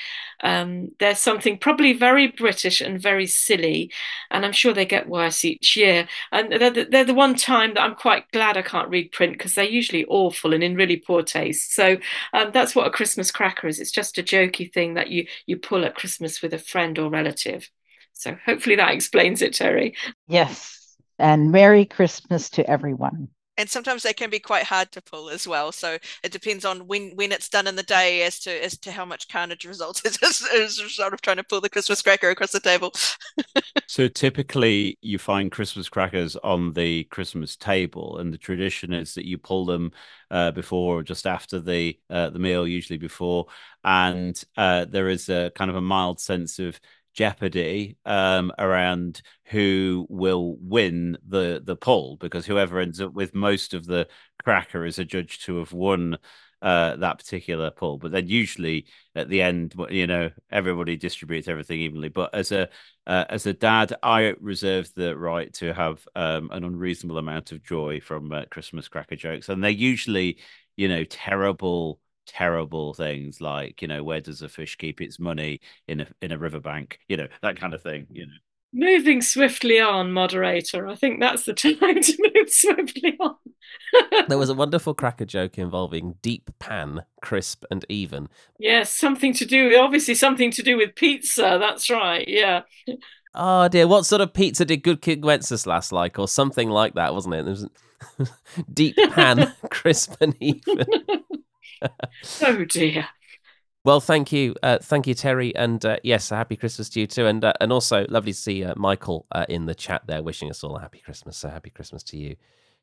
um, there's something probably very British and very silly, and I'm sure they get worse each year. And they're the, they're the one time that I'm quite glad I can't read print because they're usually awful and in really poor taste. So um, that's what a Christmas cracker is. It's just a jokey thing that you you pull at Christmas with a friend or relative. So hopefully that explains it, Terry. Yes and Merry Christmas to everyone. And sometimes they can be quite hard to pull as well. So it depends on when when it's done in the day as to as to how much carnage results <laughs> as, as sort of trying to pull the Christmas cracker across the table. <laughs> so typically you find Christmas crackers on the Christmas table, and the tradition is that you pull them uh, before or just after the uh, the meal, usually before, and uh, there is a kind of a mild sense of jeopardy um, around who will win the the poll because whoever ends up with most of the cracker is adjudged to have won uh, that particular poll. But then usually at the end, you know, everybody distributes everything evenly. But as a uh, as a dad, I reserve the right to have um, an unreasonable amount of joy from uh, Christmas cracker jokes, and they're usually, you know, terrible terrible things like you know where does a fish keep its money in a in a riverbank you know that kind of thing you know Moving swiftly on, moderator. I think that's the <laughs> time to move swiftly on. <laughs> there was a wonderful cracker joke involving deep pan, crisp and even. Yes, something to do, obviously something to do with pizza. That's right. Yeah. Oh dear, what sort of pizza did Good King Wenceslas like, or something like that, wasn't it? It was <laughs> deep pan, crisp and even. <laughs> oh dear. Well, thank you, uh, thank you, Terry, and uh, yes, a happy Christmas to you too, and uh, and also lovely to see uh, Michael uh, in the chat there, wishing us all a happy Christmas. So happy Christmas to you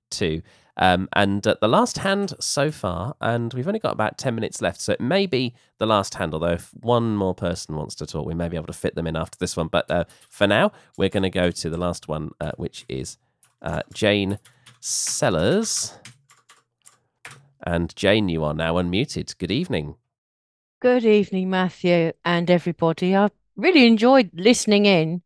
too. Um, and uh, the last hand so far, and we've only got about ten minutes left, so it may be the last hand. Although if one more person wants to talk, we may be able to fit them in after this one. But for now, we're going to go to the last one, which is Jane Sellers. And Jane, you are now unmuted. Good evening. Good evening, Matthew and everybody. I really enjoyed listening in.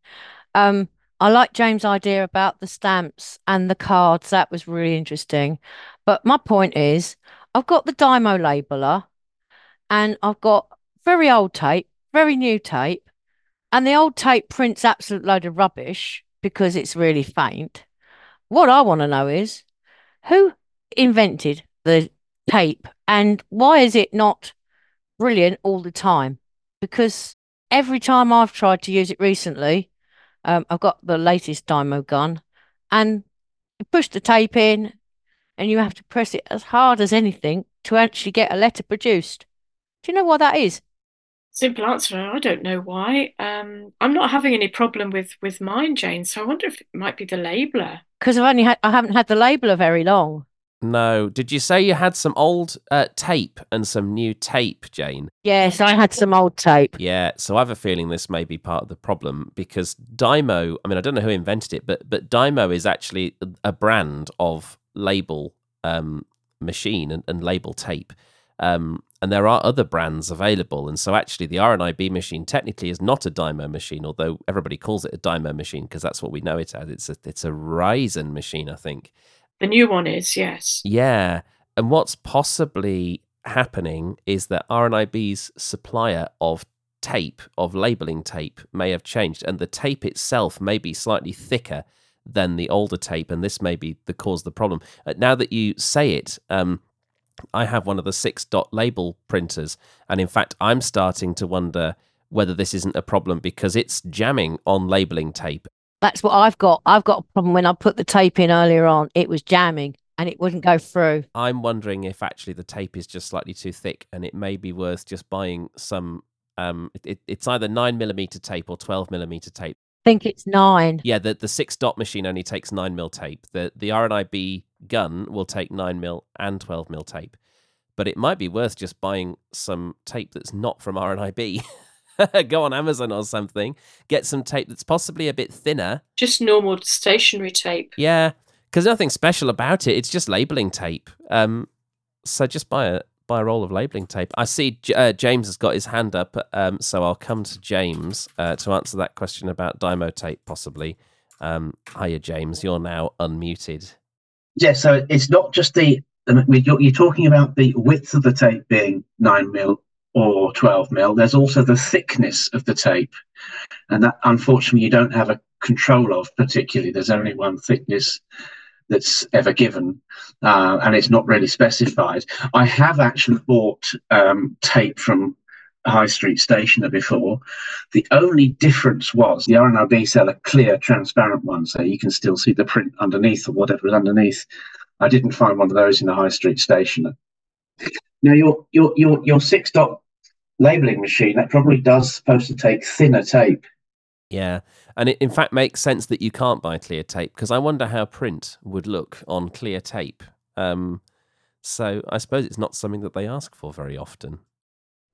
Um, I like James' idea about the stamps and the cards. That was really interesting. But my point is, I've got the Dymo labeler and I've got very old tape, very new tape, and the old tape prints absolute load of rubbish because it's really faint. What I want to know is who invented the tape and why is it not brilliant all the time because every time I've tried to use it recently, um, I've got the latest Dymo gun and you push the tape in and you have to press it as hard as anything to actually get a letter produced. Do you know why that is? Simple answer. I don't know why. Um, I'm not having any problem with with mine, Jane. So I wonder if it might be the labeler. Because I've only had I haven't had the labeler very long. No. Did you say you had some old uh, tape and some new tape, Jane? Yes, I had some old tape. Yeah, so I have a feeling this may be part of the problem because Dymo, I mean, I don't know who invented it, but but Dymo is actually a brand of label um, machine and, and label tape. Um, and there are other brands available. And so actually the RNIB machine technically is not a Dymo machine, although everybody calls it a Dymo machine because that's what we know it as. It's a it's a Ryzen machine, I think. The new one is, yes. Yeah. And what's possibly happening is that RNIB's supplier of tape, of labeling tape, may have changed, and the tape itself may be slightly thicker than the older tape, and this may be the cause of the problem. Uh, now that you say it, um, I have one of the six dot label printers, and in fact, I'm starting to wonder whether this isn't a problem because it's jamming on labeling tape that's what I've got. I've got a problem when I put the tape in earlier on, it was jamming and it wouldn't go through. I'm wondering if actually the tape is just slightly too thick and it may be worth just buying some. Um, it, it's either nine millimeter tape or 12 millimeter tape. I think it's nine. Yeah, the, the six dot machine only takes nine mil tape. The the RNIB gun will take nine mil and 12 mil tape. But it might be worth just buying some tape that's not from RNIB. <laughs> <laughs> go on Amazon or something, get some tape that's possibly a bit thinner. Just normal stationery tape. Yeah, because nothing special about it. It's just labeling tape. Um, so just buy a buy a roll of labeling tape. I see uh, James has got his hand up, um, so I'll come to James uh, to answer that question about Dymo tape, possibly. Um, hiya, James. You're now unmuted. Yeah, so it's not just the you're talking about the width of the tape being nine mil or 12 mil. There's also the thickness of the tape, and that unfortunately you don't have a control of particularly. There's only one thickness that's ever given, uh, and it's not really specified. I have actually bought um, tape from high street stationer before. The only difference was the RNIB sell a clear, transparent one, so you can still see the print underneath or whatever is underneath. I didn't find one of those in the high street stationer. Now your your your your six dot labeling machine that probably does supposed to take thinner tape. Yeah, and it in fact makes sense that you can't buy clear tape because I wonder how print would look on clear tape. Um, so I suppose it's not something that they ask for very often.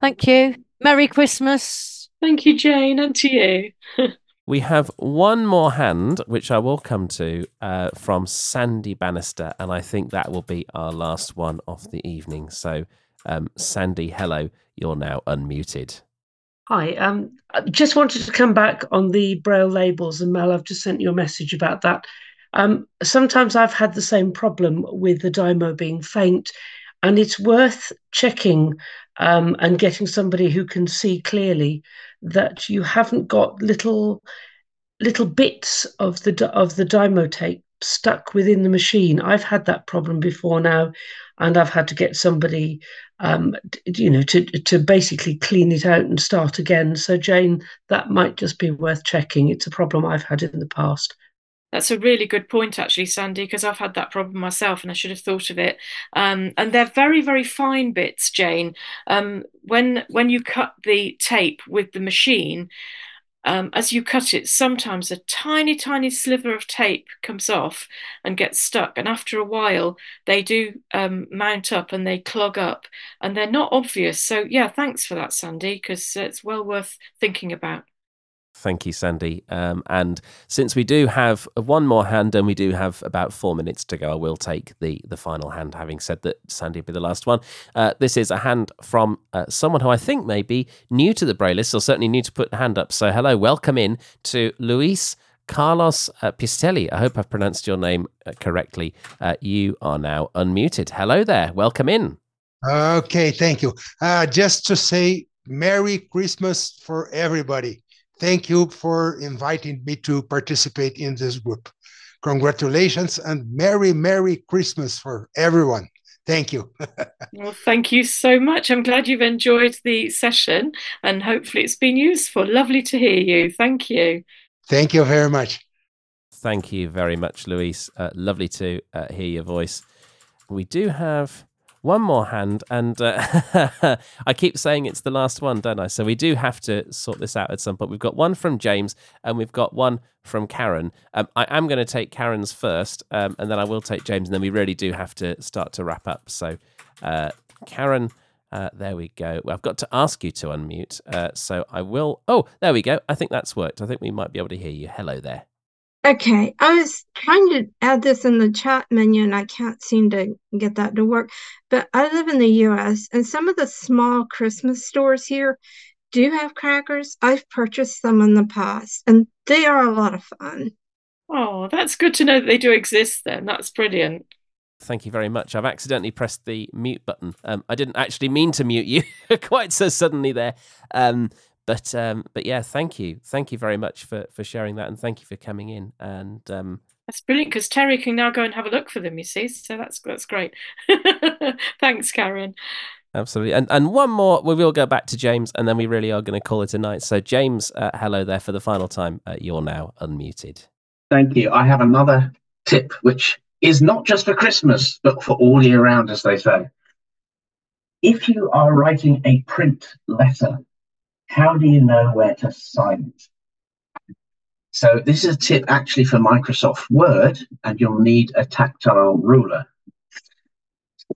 Thank you. Merry Christmas. Thank you, Jane, and to you. <laughs> we have one more hand, which I will come to uh, from Sandy Bannister, and I think that will be our last one of the evening. So um, Sandy, hello. You're now unmuted. Hi. Um, I just wanted to come back on the braille labels, and Mel, I've just sent you a message about that. Um, sometimes I've had the same problem with the Dymo being faint, and it's worth checking um, and getting somebody who can see clearly that you haven't got little little bits of the of the Dymo tape stuck within the machine. I've had that problem before now, and I've had to get somebody, um, you know, to to basically clean it out and start again. So Jane, that might just be worth checking. It's a problem I've had in the past. That's a really good point, actually, Sandy, because I've had that problem myself and I should have thought of it. Um, and they're very, very fine bits, Jane. Um, when when you cut the tape with the machine, um, as you cut it, sometimes a tiny, tiny sliver of tape comes off and gets stuck. And after a while, they do um, mount up and they clog up and they're not obvious. So, yeah, thanks for that, Sandy, because it's well worth thinking about. Thank you, Sandy. Um, and since we do have one more hand and we do have about four minutes to go, I will take the the final hand, having said that Sandy will be the last one. Uh, this is a hand from uh, someone who I think may be new to the Braillists or certainly new to put a hand up. So, hello, welcome in to Luis Carlos uh, Pistelli. I hope I've pronounced your name uh, correctly. Uh, you are now unmuted. Hello there. Welcome in. Okay, thank you. Uh, just to say Merry Christmas for everybody. Thank you for inviting me to participate in this group. Congratulations and Merry, Merry Christmas for everyone. Thank you. <laughs> well, thank you so much. I'm glad you've enjoyed the session and hopefully it's been useful. Lovely to hear you. Thank you. Thank you very much. Thank you very much, Luis. Uh, lovely to uh, hear your voice. We do have one more hand, and uh, <laughs> I keep saying it's the last one, don't I? So we do have to sort this out at some point. We've got one from James, and we've got one from Karen. Um, I am going to take Karen's first, um, and then I will take James, and then we really do have to start to wrap up. So, uh, Karen. Uh, there we go. Well, I've got to ask you to unmute. Uh, so I will. Oh, there we go. I think that's worked. I think we might be able to hear you. Hello there. Okay, I was trying to add this in the chat menu and I can't seem to get that to work. But I live in the US and some of the small Christmas stores here do have crackers. I've purchased some in the past and they are a lot of fun. Oh, that's good to know that they do exist then. That's brilliant. Thank you very much. I've accidentally pressed the mute button. Um, I didn't actually mean to mute you <laughs> quite so suddenly there. Um, but um, but yeah, thank you, thank you very much for for sharing that, and thank you for coming in. And um, that's brilliant because Terry can now go and have a look for them. You see, so that's that's great. <laughs> Thanks, Karen. Absolutely, and and one more. We will go back to James, and then we really are going to call it a night. So, James, uh, hello there for the final time. Uh, you're now unmuted. Thank you. I have another tip, which is not just for Christmas, but for all year round, as they say. If you are writing a print letter how do you know where to sign it? So this is a tip actually for Microsoft Word, and you'll need a tactile ruler.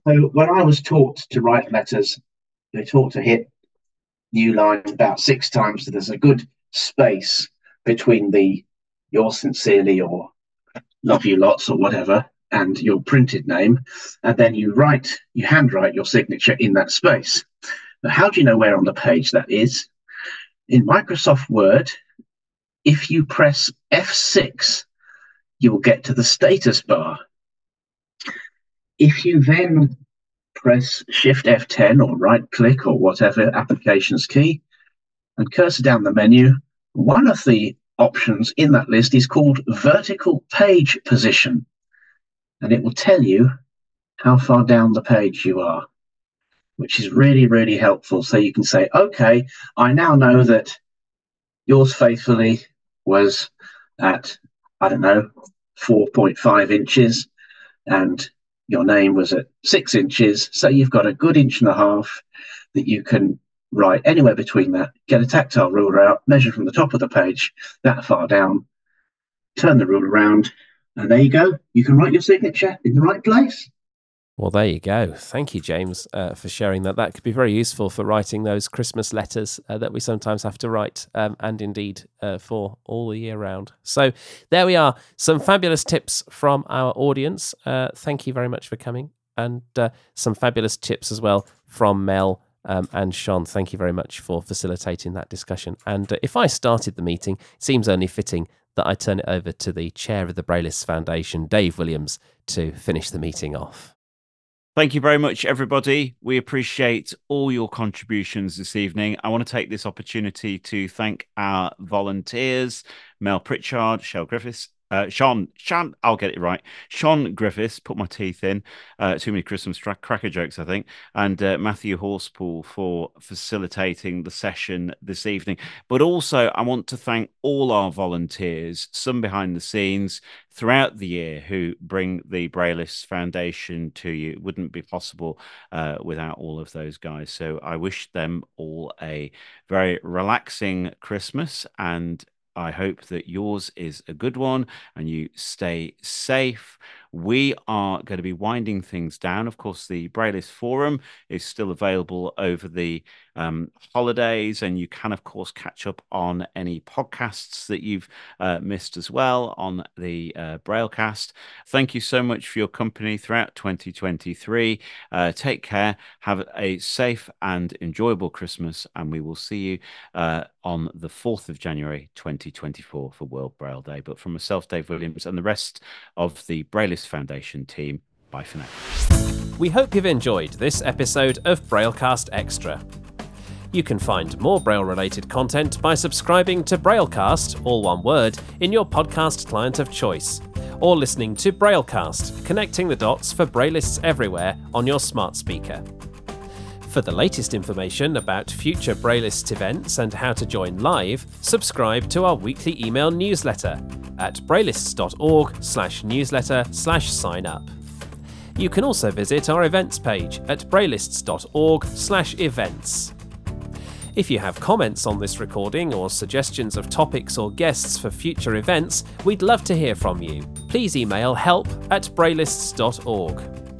So when I was taught to write letters, they taught to hit new lines about six times, so there's a good space between the yours sincerely or love you lots or whatever and your printed name, and then you write, you handwrite your signature in that space. Now, how do you know where on the page that is? In Microsoft Word, if you press F6, you'll get to the status bar. If you then press Shift F10 or right click or whatever applications key and cursor down the menu, one of the options in that list is called vertical page position. And it will tell you how far down the page you are which is really, really helpful. So you can say, okay, I now know that yours faithfully was at, I don't know, 4.5 inches and your name was at six inches. So you've got a good inch and a half that you can write anywhere between that, get a tactile ruler out, measure from the top of the page that far down, turn the ruler around, and there you go. You can write your signature in the right place. Well, there you go. Thank you, James, uh, for sharing that. That could be very useful for writing those Christmas letters uh, that we sometimes have to write, um, and indeed uh, for all the year round. So, there we are. Some fabulous tips from our audience. Uh, thank you very much for coming, and uh, some fabulous tips as well from Mel. Um, and Sean, thank you very much for facilitating that discussion. And uh, if I started the meeting, it seems only fitting that I turn it over to the chair of the Braillists Foundation, Dave Williams, to finish the meeting off. Thank you very much, everybody. We appreciate all your contributions this evening. I want to take this opportunity to thank our volunteers, Mel Pritchard, Shell Griffiths, uh, Sean, Sean, I'll get it right. Sean Griffiths, put my teeth in. Uh, too many Christmas tra- cracker jokes, I think. And uh, Matthew Horspool for facilitating the session this evening. But also, I want to thank all our volunteers, some behind the scenes throughout the year, who bring the Braillists Foundation to you. It wouldn't be possible uh, without all of those guys. So I wish them all a very relaxing Christmas and I hope that yours is a good one and you stay safe. We are going to be winding things down. Of course, the Braillists Forum is still available over the um, holidays, and you can, of course, catch up on any podcasts that you've uh, missed as well on the uh, Braillecast. Thank you so much for your company throughout 2023. Uh, take care, have a safe and enjoyable Christmas, and we will see you uh, on the 4th of January 2024 for World Braille Day. But from myself, Dave Williams, and the rest of the Foundation team. Bye for now. We hope you've enjoyed this episode of Braillecast Extra. You can find more Braille related content by subscribing to Braillecast, all one word, in your podcast client of choice, or listening to Braillecast, connecting the dots for Braillists everywhere on your smart speaker. For the latest information about future Braillist events and how to join live, subscribe to our weekly email newsletter at braillists.org slash newsletter slash sign up. You can also visit our events page at braillists.org slash events. If you have comments on this recording or suggestions of topics or guests for future events, we'd love to hear from you. Please email help at braillists.org.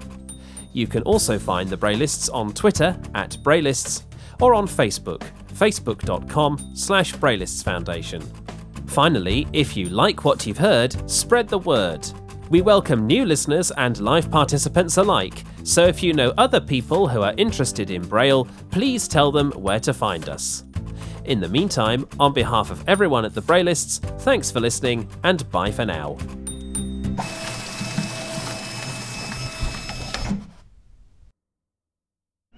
You can also find the Braillists on Twitter at Braillists or on Facebook, facebook.com slash Braillists Foundation. Finally, if you like what you've heard, spread the word. We welcome new listeners and live participants alike, so if you know other people who are interested in Braille, please tell them where to find us. In the meantime, on behalf of everyone at the Braillists, thanks for listening and bye for now.